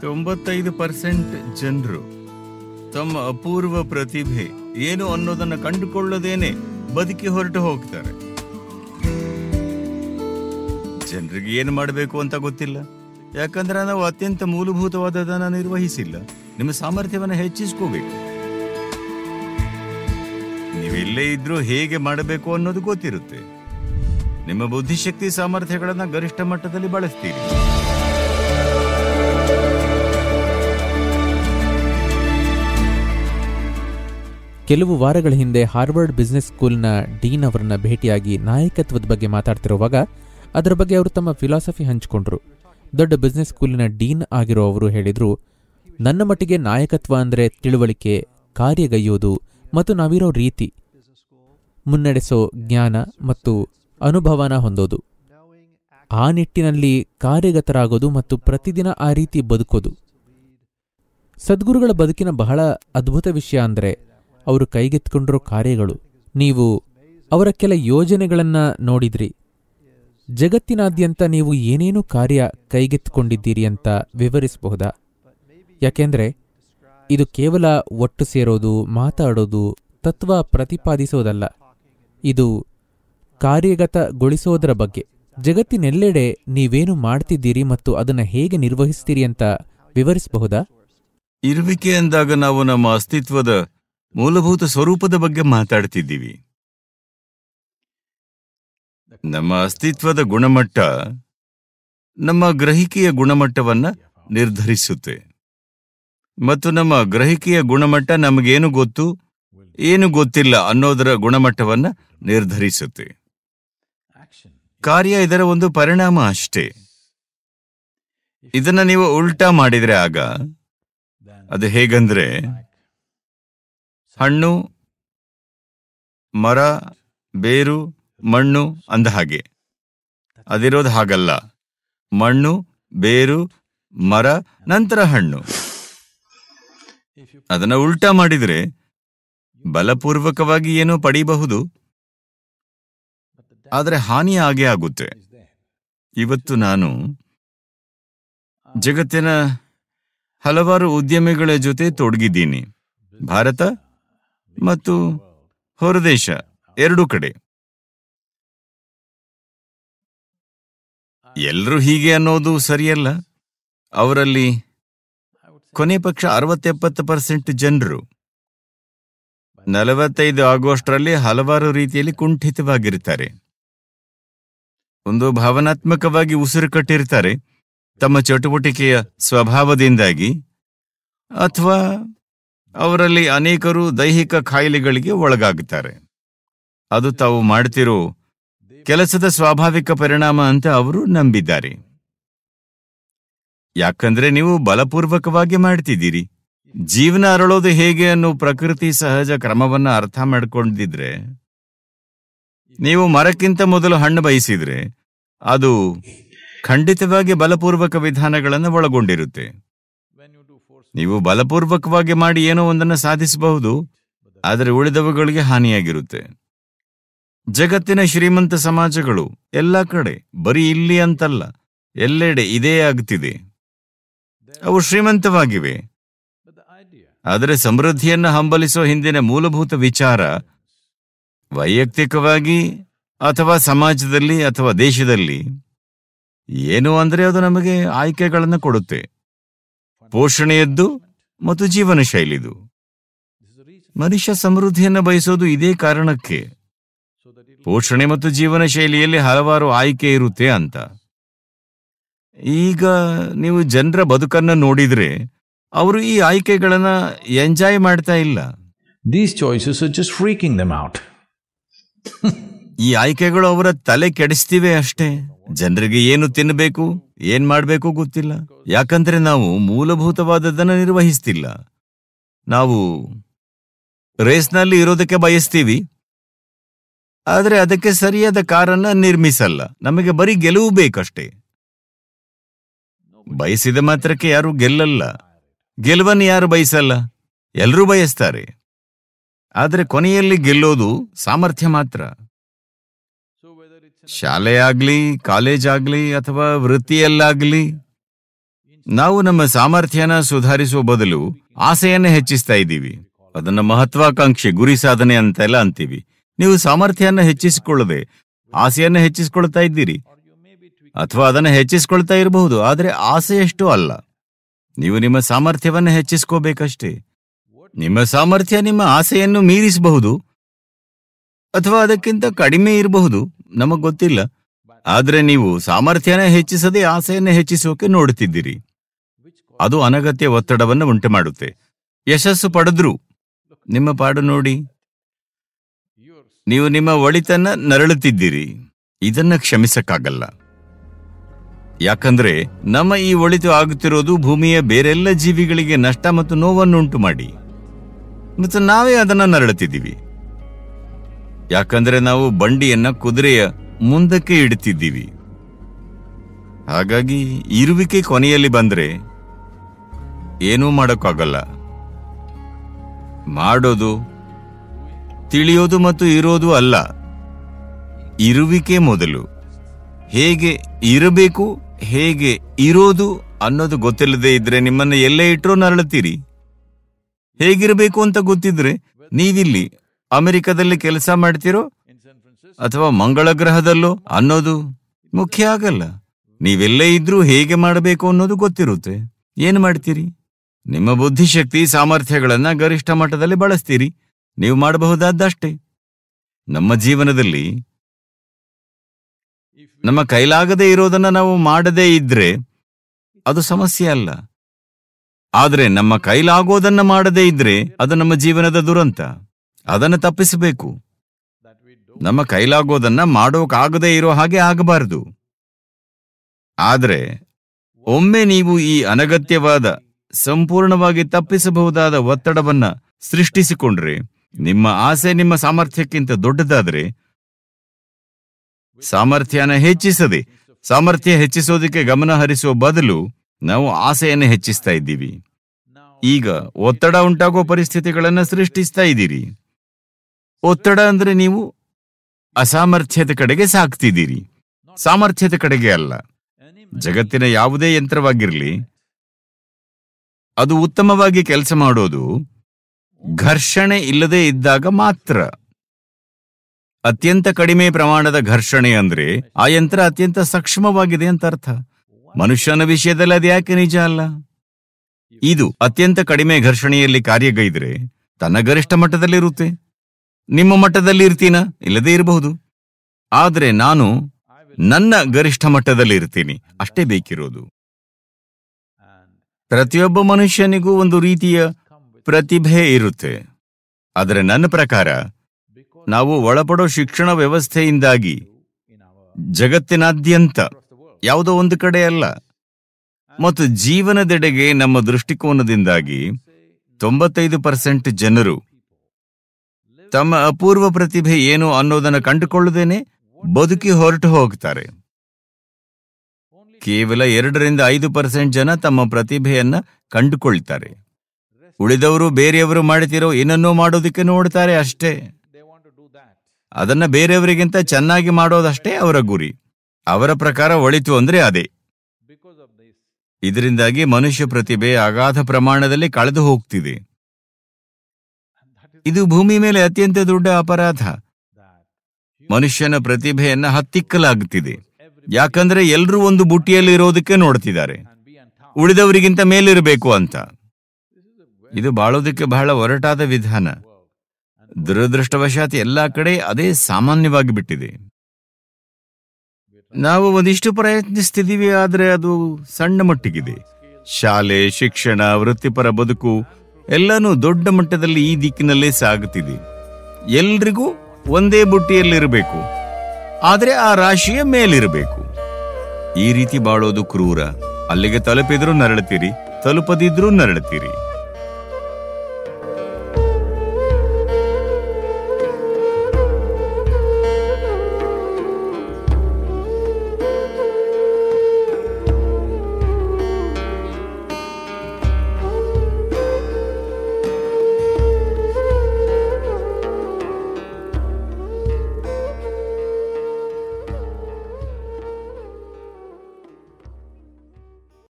ತೊಂಬತ್ತೈದು ಪರ್ಸೆಂಟ್ ಜನರು ತಮ್ಮ ಅಪೂರ್ವ ಪ್ರತಿಭೆ ಏನು ಅನ್ನೋದನ್ನ ಕಂಡುಕೊಳ್ಳದೇನೆ ಬದುಕಿ ಹೊರಟು ಹೋಗ್ತಾರೆ. ಜನರಿಗೆ ಏನು ಮಾಡಬೇಕು ಅಂತ ಗೊತ್ತಿಲ್ಲ. ಯಾಕಂದ್ರೆ ನಾವು ಅತ್ಯಂತ ಮೂಲಭೂತವಾದದನ್ನ ನಿರ್ವಹಿಸಿಲ್ಲ. ನಿಮ್ಮ ಸಾಮರ್ಥ್ಯವನ್ನು ಹೆಚ್ಚಿಸ್ಕೋಬೇಕು. ನೀವೆಲ್ಲೇ ಇದ್ರೂ ಹೇಗೆ ಮಾಡಬೇಕು ಅನ್ನೋದು ಗೊತ್ತಿರುತ್ತೆ. ನಿಮ್ಮ ಬುದ್ಧಿಶಕ್ತಿ ಸಾಮರ್ಥ್ಯಗಳನ್ನ ಗರಿಷ್ಠ ಮಟ್ಟದಲ್ಲಿ ಬಳಸ್ತೀರಿ. ಕೆಲವು ವಾರಗಳ ಹಿಂದೆ ಹಾರ್ವರ್ಡ್ ಬಿಸ್ನೆಸ್ ಸ್ಕೂಲ್ನ ಡೀನ್ ಅವರನ್ನ ಭೇಟಿಯಾಗಿ ನಾಯಕತ್ವದ ಬಗ್ಗೆ ಮಾತಾಡ್ತಿರುವಾಗ ಅದರ ಬಗ್ಗೆ ಅವರು ತಮ್ಮ ಫಿಲಾಸಫಿ ಹಂಚಿಕೊಂಡ್ರು. ದೊಡ್ಡ ಬಿಸ್ನೆಸ್ ಸ್ಕೂಲಿನ ಡೀನ್ ಆಗಿರೋ ಅವರು ಹೇಳಿದ್ರು, ನನ್ನ ಮಟ್ಟಿಗೆ ನಾಯಕತ್ವ ಅಂದರೆ ತಿಳುವಳಿಕೆ, ಕಾರ್ಯಗೈಯೋದು ಮತ್ತು ನಾವಿರೋ ರೀತಿ. ಮುನ್ನಡೆಸೋ ಜ್ಞಾನ ಮತ್ತು ಅನುಭವನ ಹೊಂದೋದು. ಆ ನಿಟ್ಟಿನಲ್ಲಿ ಕಾರ್ಯಗತರಾಗೋದು ಮತ್ತು ಪ್ರತಿದಿನ ಆ ರೀತಿ ಬದುಕೋದು. ಸದ್ಗುರುಗಳ ಬದುಕಿನ ಬಹಳ ಅದ್ಭುತ ವಿಷಯ ಅಂದರೆ ಅವರು ಕೈಗೆತ್ಕೊಂಡಿರೋ ಕಾರ್ಯಗಳು. ನೀವು ಅವರ ಕೆಲ ಯೋಜನೆಗಳನ್ನು ನೋಡಿದ್ರಿ. ಜಗತ್ತಿನಾದ್ಯಂತ ನೀವು ಏನೇನು ಕಾರ್ಯ ಕೈಗೆತ್ತಿಕೊಂಡಿದ್ದೀರಿ ಅಂತ ವಿವರಿಸಬಹುದಾ? ಯಾಕೆಂದರೆ ಇದು ಕೇವಲ ಒಟ್ಟು ಸೇರೋದು, ಮಾತಾಡೋದು, ತತ್ವ ಪ್ರತಿಪಾದಿಸೋದಲ್ಲ. ಇದು ಕಾರ್ಯಗತಗೊಳಿಸೋದರ ಬಗ್ಗೆ. ಜಗತ್ತಿನೆಲ್ಲೆಡೆ ನೀವೇನು ಮಾಡ್ತಿದ್ದೀರಿ ಮತ್ತು ಅದನ್ನು ಹೇಗೆ ನಿರ್ವಹಿಸ್ತೀರಿ ಅಂತ ವಿವರಿಸಬಹುದಾ? ಇರುವಿಕೆ ಅಂದಾಗ ನಾವು ನಮ್ಮ ಅಸ್ತಿತ್ವದ ಮೂಲಭೂತ ಸ್ವರೂಪದ ಬಗ್ಗೆ ಮಾತಾಡ್ತಿದ್ದೀವಿ. ನಮ್ಮ ಅಸ್ತಿತ್ವದ ಗುಣಮಟ್ಟ ನಮ್ಮ ಗ್ರಹಿಕೆಯ ಗುಣಮಟ್ಟವನ್ನ ನಿರ್ಧರಿಸುತ್ತೆ. ಮತ್ತು ನಮ್ಮ ಗ್ರಹಿಕೆಯ ಗುಣಮಟ್ಟ ನಮಗೇನು ಗೊತ್ತು, ಏನು ಗೊತ್ತಿಲ್ಲ ಅನ್ನೋದರ ಗುಣಮಟ್ಟವನ್ನ ನಿರ್ಧರಿಸುತ್ತೆ. ಕಾರ್ಯ ಇದರ ಒಂದು ಪರಿಣಾಮ ಅಷ್ಟೇ. ಇದನ್ನ ನೀವು ಉಲ್ಟಾ ಮಾಡಿದ್ರೆ ಆಗ ಅದು ಹೇಗಂದ್ರೆ ಹಣ್ಣು, ಮರ, ಬೇರು, ಮಣ್ಣು ಅಂದ ಹಾಗೆ. ಅದಿರೋದು ಹಾಗಲ್ಲ. ಮಣ್ಣು, ಬೇರು, ಮರ, ನಂತರ ಹಣ್ಣು. ಅದನ್ನ ಉಲ್ಟಾ ಮಾಡಿದ್ರೆ ಬಲಪೂರ್ವಕವಾಗಿ ಏನೋ ಪಡೀಬಹುದು? ಆದರೆ ಹಾನಿ ಆಗೇ ಆಗುತ್ತೆ. ಇವತ್ತು ನಾನು ಜಗತ್ತಿನ ಹಲವಾರು ಉದ್ಯಮಿಗಳ ಜೊತೆ ತೊಡಗಿದ್ದೀನಿ. ಭಾರತ ಮತ್ತು ಹೊರದೇಶ ಎರಡು ಕಡೆ. ಎಲ್ಲರೂ ಹೀಗೆ ಅನ್ನೋದು ಸರಿಯಲ್ಲ. ಅವರಲ್ಲಿ ಕೊನೆ ಪಕ್ಷ ಅರವತ್ತೆಪ್ಪತ್ತು ಪರ್ಸೆಂಟ್ ಜನರು. ನಲವತ್ತೈದು ಆಗೋಷ್ಟರಲ್ಲಿ ಹಲವಾರು ರೀತಿಯಲ್ಲಿ ಕುಂಠಿತವಾಗಿರ್ತಾರೆ. ಒಂದು ಭಾವನಾತ್ಮಕವಾಗಿ ಉಸಿರು ಕಟ್ಟಿರ್ತಾರೆ. ತಮ್ಮ ಚಟುವಟಿಕೆಯ ಸ್ವಭಾವದಿಂದಾಗಿ ಅಥವಾ ಅವರಲ್ಲಿ ಅನೇಕರು ದೈಹಿಕ ಕಾಯಿಲೆಗಳಿಗೆ ಒಳಗಾಗುತ್ತಾರೆ. ಅದು ತಾವು ಮಾಡ್ತಿರೋ ಕೆಲಸದ ಸ್ವಾಭಾವಿಕ ಪರಿಣಾಮ ಅಂತ ಅವರು ನಂಬಿದ್ದಾರೆ. ಯಾಕಂದ್ರೆ ನೀವು ಬಲಪೂರ್ವಕವಾಗಿ ಮಾಡ್ತಿದ್ದೀರಿ. ಜೀವನ ಅರಳೋದು ಹೇಗೆ ಅನ್ನೋ ಪ್ರಕೃತಿ ಸಹಜ ಕ್ರಮವನ್ನ ಅರ್ಥ ಮಾಡ್ಕೊಂಡಿದ್ರೆ, ನೀವು ಮರಕ್ಕಿಂತ ಮೊದಲು ಹಣ್ಣು ಬಯಸಿದ್ರೆ ಅದು ಖಂಡಿತವಾಗಿ ಬಲಪೂರ್ವಕ ವಿಧಾನಗಳನ್ನು ಒಳಗೊಂಡಿರುತ್ತೆ. ನೀವು ಬಲಪೂರ್ವಕವಾಗಿ ಮಾಡಿ ಏನೋ ಒಂದನ್ನು ಸಾಧಿಸಬಹುದು, ಆದರೆ ಉಳಿದವುಗಳಿಗೆ ಹಾನಿಯಾಗಿರುತ್ತೆ. ಜಗತ್ತಿನ ಶ್ರೀಮಂತ ಸಮಾಜಗಳು ಎಲ್ಲ ಕಡೆ ಬರೀ ಇಲ್ಲಿ ಅಂತಲ್ಲ, ಎಲ್ಲೆಡೆ ಇದೇ ಆಗ್ತಿದೆ. ಅವು ಶ್ರೀಮಂತವಾಗಿವೆ. ಆದರೆ ಸಮೃದ್ಧಿಯನ್ನು ಹಂಬಲಿಸೋ ಹಿಂದಿನ ಮೂಲಭೂತ ವಿಚಾರ ವೈಯಕ್ತಿಕವಾಗಿ ಅಥವಾ ಸಮಾಜದಲ್ಲಿ ಅಥವಾ ದೇಶದಲ್ಲಿ. ಏನು ಅಂದ್ರೆ ಅದು ನಮಗೆ ಆಯ್ಕೆಗಳನ್ನು ಕೊಡುತ್ತೆ. ಪೋಷಣೆಯದ್ದು ಮತ್ತು ಜೀವನ ಶೈಲಿದು ಮನುಷ್ಯ ಸಮೃದ್ಧಿಯನ್ನು ಬಯಸೋದು ಇದೇ ಕಾರಣಕ್ಕೆ. ಪೋಷಣೆ ಮತ್ತು ಜೀವನ ಶೈಲಿಯಲ್ಲಿ ಹಲವಾರು ಆಯ್ಕೆ ಇರುತ್ತೆ ಅಂತ. ಈಗ ನೀವು ಜನರ ಬದುಕನ್ನ ನೋಡಿದ್ರೆ ಅವರು ಈ ಆಯ್ಕೆಗಳನ್ನ ಎಂಜಾಯ್ ಮಾಡ್ತಾ ಇಲ್ಲ. These choices just freaking dumb out. ಈ ಆಯ್ಕೆಗಳು ಅವರ ತಲೆ ಕೆಡಿಸ್ತಿವೆ ಅಷ್ಟೇ. ಜನರಿಗೆ ಏನು ತಿನ್ನಬೇಕು, ಏನ್ ಮಾಡಬೇಕು ಗೊತ್ತಿಲ್ಲ. ಯಾಕಂದ್ರೆ ನಾವು ಮೂಲಭೂತವಾದದನ್ನ ನಿರ್ವಹಿಸ್ತಿಲ್ಲ. ನಾವು ರೇಸ್ನಲ್ಲಿ ಇರೋದಕ್ಕೆ ಬಯಸ್ತೀವಿ. ಆದ್ರೆ ಅದಕ್ಕೆ ಸರಿಯಾದ ಕಾರನ್ನ ನಿರ್ಮಿಸಲ್ಲ. ನಮಗೆ ಬರೀ ಗೆಲುವು ಬೇಕಷ್ಟೇ. ಬಯಸಿದ ಮಾತ್ರಕ್ಕೆ ಯಾರು ಗೆಲ್ಲಲ್ಲ. ಗೆಲುವನ್ನು ಯಾರು ಬಯಸಲ್ಲ? ಎಲ್ಲರೂ ಬಯಸ್ತಾರೆ. ಆದರೆ ಕೊನೆಯಲ್ಲಿ ಗೆಲ್ಲೋದು ಸಾಮರ್ಥ್ಯ ಮಾತ್ರ. ಶಾಲೆ ಆಗ್ಲಿ ಕಾಲೇಜ್ ಆಗ್ಲಿ ಅಥವಾ ವೃತ್ತಿಯಲ್ಲಾಗ್ಲಿ, ನಾವು ನಮ್ಮ ಸಾಮರ್ಥ್ಯನ ಸುಧಾರಿಸುವ ಬದಲು ಆಸೆಯನ್ನೇ ಹೆಚ್ಚಿಸ್ತಾ ಇದ್ದೀವಿ. ಅದನ್ನ ಮಹತ್ವಾಕಾಂಕ್ಷೆ, ಗುರಿ ಸಾಧನೆ ಅಂತೆಲ್ಲ ಅಂತೀವಿ. ನೀವು ಸಾಮರ್ಥ್ಯನ ಹೆಚ್ಚಿಸಿಕೊಳ್ಳದೆ ಆಸೆಯನ್ನ ಹೆಚ್ಚಿಸಿಕೊಳ್ತಾ ಇದ್ದೀರಿ. ಅಥವಾ ಅದನ್ನ ಹೆಚ್ಚಿಸಿಕೊಳ್ತಾ ಇರಬಹುದು, ಆದರೆ ಆಸೆಯಷ್ಟು ಅಲ್ಲ. ನೀವು ನಿಮ್ಮ ಸಾಮರ್ಥ್ಯವನ್ನ ಹೆಚ್ಚಿಸ್ಕೋಬೇಕಷ್ಟೇ. ನಿಮ್ಮ ಸಾಮರ್ಥ್ಯ ನಿಮ್ಮ ಆಸೆಯನ್ನು ಮೀರಿಸಬಹುದು ಅಥವಾ ಅದಕ್ಕಿಂತ ಕಡಿಮೆ ಇರಬಹುದು. ನಮಗ್ ಗೊತ್ತಿಲ್ಲ. ಆದ್ರೆ ನೀವು ಸಾಮರ್ಥ್ಯನ ಹೆಚ್ಚಿಸದೆ ಆಸೆಯನ್ನ ಹೆಚ್ಚಿಸೋಕೆ ನೋಡುತ್ತಿದ್ದೀರಿ. ಅದು ಅನಗತ್ಯ ಒತ್ತಡವನ್ನು ಉಂಟು ಮಾಡುತ್ತೆ ಯಶಸ್ಸು ಪಡೆದ್ರು. ನಿಮ್ಮ ಪಾಡು ನೋಡಿ. ನೀವು ನಿಮ್ಮ ಒಳಿತನ್ನ ನರಳುತ್ತಿದ್ದೀರಿ. ಇದನ್ನ ಕ್ಷಮಿಸಕ್ಕಾಗಲ್ಲ. ಯಾಕಂದ್ರೆ ನಮ್ಮ ಈ ಒಳಿತು ಆಗುತ್ತಿರೋದು ಭೂಮಿಯ ಬೇರೆಲ್ಲ ಜೀವಿಗಳಿಗೆ ನಷ್ಟ ಮತ್ತು ನೋವನ್ನುಂಟು ಮಾಡಿ ಮತ್ತು ನಾವೇ ಅದನ್ನ ನರಳುತ್ತಿದ್ದೀವಿ. ಯಾಕಂದ್ರೆ ನಾವು ಬಂಡಿಯನ್ನ ಕುದುರೆಯ ಮುಂದಕ್ಕೆ ಇಡುತ್ತಿದ್ದೀವಿ. ಹಾಗಾಗಿ ಇರುವಿಕೆ ಕೊನೆಯಲ್ಲಿ ಬಂದ್ರೆ ಏನೂ ಮಾಡೋಕ್ಕಾಗಲ್ಲ. ಮಾಡೋದು, ತಿಳಿಯೋದು ಮತ್ತು ಇರೋದು ಅಲ್ಲ. ಇರುವಿಕೆ ಮೊದಲು. ಹೇಗೆ ಇರಬೇಕು, ಹೇಗೆ ಇರೋದು ಅನ್ನೋದು ಗೊತ್ತಿಲ್ಲದೆ ಇದ್ರೆ ನಿಮ್ಮನ್ನ ಎಲ್ಲೇ ಇಟ್ಟರೂ ನರಳುತ್ತೀರಿ. ಹೇಗಿರಬೇಕು ಅಂತ ಗೊತ್ತಿದ್ರೆ ನೀವಿಲ್ಲಿ ಅಮೆರಿಕದಲ್ಲಿ ಕೆಲಸ ಮಾಡ್ತೀರೋ ಅಥವಾ ಮಂಗಳ ಗ್ರಹದಲ್ಲೋ ಅನ್ನೋದು ಮುಖ್ಯ ಆಗಲ್ಲ. ನೀವೆಲ್ಲೇ ಇದ್ರೂ ಹೇಗೆ ಮಾಡಬೇಕು ಅನ್ನೋದು ಗೊತ್ತಿರುತ್ತೆ. ಏನು ಮಾಡ್ತೀರಿ? ನಿಮ್ಮ ಬುದ್ಧಿಶಕ್ತಿ ಸಾಮರ್ಥ್ಯಗಳನ್ನ ಗರಿಷ್ಠ ಮಟ್ಟದಲ್ಲಿ ಬಳಸ್ತೀರಿ. ನೀವು ಮಾಡಬಹುದಾದಷ್ಟೇ. ನಮ್ಮ ಜೀವನದಲ್ಲಿ ನಮ್ಮ ಕೈಲಾಗದೇ ಇರೋದನ್ನ ನಾವು ಮಾಡದೇ ಇದ್ರೆ ಅದು ಸಮಸ್ಯೆ ಅಲ್ಲ. ಆದರೆ ನಮ್ಮ ಕೈಲಾಗೋದನ್ನ ಮಾಡದೇ ಇದ್ರೆ ಅದು ನಮ್ಮ ಜೀವನದ ದುರಂತ. ಅದನ್ನ ತಪ್ಪಿಸಬೇಕು. ನಮ್ಮ ಕೈಲಾಗೋದನ್ನ ಮಾಡೋಕಾಗದೇ ಇರೋ ಹಾಗೆ ಆಗಬಾರದು. ಆದರೆ ಒಮ್ಮೆ ನೀವು ಈ ಅನಗತ್ಯವಾದ, ಸಂಪೂರ್ಣವಾಗಿ ತಪ್ಪಿಸಬಹುದಾದ ಒತ್ತಡವನ್ನ ಸೃಷ್ಟಿಸಿಕೊಂಡ್ರೆ, ನಿಮ್ಮ ಆಸೆ ನಿಮ್ಮ ಸಾಮರ್ಥ್ಯಕ್ಕಿಂತ ದೊಡ್ಡದಾದ್ರೆ ಸಾಮರ್ಥ್ಯನ ಹೆಚ್ಚಿಸದೆ, ಸಾಮರ್ಥ್ಯ ಹೆಚ್ಚಿಸೋದಕ್ಕೆ ಗಮನ ಹರಿಸುವ ಬದಲು ನಾವು ಆಸೆಯನ್ನು ಹೆಚ್ಚಿಸ್ತಾ ಇದ್ದೀವಿ. ಈಗ ಒತ್ತಡ ಉಂಟಾಗುವ ಪರಿಸ್ಥಿತಿಗಳನ್ನ ಸೃಷ್ಟಿಸ್ತಾ ಇದ್ದೀರಿ. ಒತ್ತಡ ಅಂದ್ರೆ ನೀವು ಅಸಾಮರ್ಥ್ಯದ ಕಡೆಗೆ ಸಾಕ್ತಿದ್ದೀರಿ. ಸಾಮರ್ಥ್ಯದ ಕಡೆಗೆ ಅಲ್ಲ. ಜಗತ್ತಿನ ಯಾವುದೇ ಯಂತ್ರವಾಗಿರಲಿ, ಅದು ಉತ್ತಮವಾಗಿ ಕೆಲಸ ಮಾಡೋದು ಘರ್ಷಣೆ ಇಲ್ಲದೆ ಇದ್ದಾಗ ಮಾತ್ರ. ಅತ್ಯಂತ ಕಡಿಮೆ ಪ್ರಮಾಣದ ಘರ್ಷಣೆ ಅಂದ್ರೆ ಆ ಯಂತ್ರ ಅತ್ಯಂತ ಸಕ್ಷಮವಾಗಿದೆ ಅಂತ ಅರ್ಥ. ಮನುಷ್ಯನ ವಿಷಯದಲ್ಲಿ ಅದು ಯಾಕೆ ನಿಜ ಅಲ್ಲ? ಇದು ಅತ್ಯಂತ ಕಡಿಮೆ ಘರ್ಷಣೆಯಲ್ಲಿ ಕಾರ್ಯಗೈದ್ರೆ ತನ್ನ ಗರಿಷ್ಠ ಮಟ್ಟದಲ್ಲಿರುತ್ತೆ. ನಿಮ್ಮ ಮಟ್ಟದಲ್ಲಿ ಇರ್ತೀನ? ಇಲ್ಲದೇ ಇರಬಹುದು. ಆದರೆ ನಾನು ನನ್ನ ಗರಿಷ್ಠ ಮಟ್ಟದಲ್ಲಿ ಇರ್ತೀನಿ. ಅಷ್ಟೇ ಬೇಕಿರೋದು. ಪ್ರತಿಯೊಬ್ಬ ಮನುಷ್ಯನಿಗೂ ಒಂದು ರೀತಿಯ ಪ್ರತಿಭೆ ಇರುತ್ತೆ. ಆದರೆ ನನ್ನ ಪ್ರಕಾರ, ನಾವು ಒಳಪಡೋ ಶಿಕ್ಷಣ ವ್ಯವಸ್ಥೆಯಿಂದಾಗಿ ಜಗತ್ತಿನಾದ್ಯಂತ ಯಾವುದೋ ಒಂದು ಕಡೆ ಅಲ್ಲ. ಮತ್ತು ಜೀವನದೆಡೆಗೆ ನಮ್ಮ ದೃಷ್ಟಿಕೋನದಿಂದಾಗಿ ತೊಂಬತ್ತೈದು ಪರ್ಸೆಂಟ್ ಜನರು ತಮ್ಮ ಅಪೂರ್ವ ಪ್ರತಿಭೆ ಏನು ಅನ್ನೋದನ್ನ ಕಂಡುಕೊಳ್ಳದೇನೆ ಬದುಕಿ ಹೊರಟು ಹೋಗ್ತಾರೆ ಕೇವಲ ಎರಡರಿಂದ ಐದು ಪರ್ಸೆಂಟ್ ಜನ ತಮ್ಮ ಪ್ರತಿಭೆಯನ್ನ ಕಂಡುಕೊಳ್ತಾರೆ. ಉಳಿದವರು ಬೇರೆಯವರು ಮಾಡ್ತಿರೋ ಏನನ್ನೂ ಮಾಡೋದಕ್ಕೆ ನೋಡ್ತಾರೆ ಅಷ್ಟೇ. ಅದನ್ನ ಬೇರೆಯವರಿಗಿಂತ ಚೆನ್ನಾಗಿ ಮಾಡೋದಷ್ಟೇ ಅವರ ಗುರಿ. ಅವರ ಪ್ರಕಾರ ಒಳಿತು ಅಂದ್ರೆ ಅದೇ. ಇದರಿಂದಾಗಿ ಮನುಷ್ಯ ಪ್ರತಿಭೆ ಅಗಾಧ ಪ್ರಮಾಣದಲ್ಲಿ ಕಳೆದು ಹೋಗ್ತಿದೆ. ಇದು ಭೂಮಿ ಮೇಲೆ ಅತ್ಯಂತ ದೊಡ್ಡ ಅಪರಾಧ. ಮನುಷ್ಯನ ಪ್ರತಿಭೆಯನ್ನ ಹತ್ತಿಕ್ಕಲಾಗುತ್ತಿದೆ. ಯಾಕಂದ್ರೆ ಎಲ್ಲರೂ ಒಂದು ಬುಟ್ಟಿಯಲ್ಲಿ ಇರೋದಕ್ಕೆ ನೋಡ್ತಿದ್ದಾರೆ. ಉಳಿದವರಿಗಿಂತ ಮೇಲಿರಬೇಕು ಅಂತ. ಇದು ಬಾಳೋದಕ್ಕೆ ಬಹಳ ಒರಟಾದ ವಿಧಾನ. ದುರದೃಷ್ಟವಶಾತ್ ಎಲ್ಲಾ ಕಡೆ ಅದೇ ಸಾಮಾನ್ಯವಾಗಿ ಬಿಟ್ಟಿದೆ. ನಾವು ಒಂದಿಷ್ಟು ಪ್ರಯತ್ನಿಸ್ತಿದೀವಿ ಆದ್ರೆ ಅದು ಸಣ್ಣ ಮಟ್ಟಿಗಿದೆ. ಶಾಲೆ, ಶಿಕ್ಷಣ, ವೃತ್ತಿಪರ ಬದುಕು ಎಲ್ಲನೂ ದೊಡ್ಡ ಮಟ್ಟದಲ್ಲಿ ಈ ದಿಕ್ಕಿನಲ್ಲೇ ಸಾಗುತ್ತಿದೆ. ಎಲ್ರಿಗೂ ಒಂದೇ ಬುಟ್ಟಿಯಲ್ಲಿರಬೇಕು. ಆದರೆ ಆ ರಾಶಿಯ ಮೇಲಿರಬೇಕು. ಈ ರೀತಿ ಬಾಳೋದು ಕ್ರೂರ. ಅಲ್ಲಿಗೆ ತಲುಪಿದ್ರೂ ನರಳುತ್ತೀರಿ, ತಲುಪದಿದ್ರೂ ನರಳುತ್ತೀರಿ.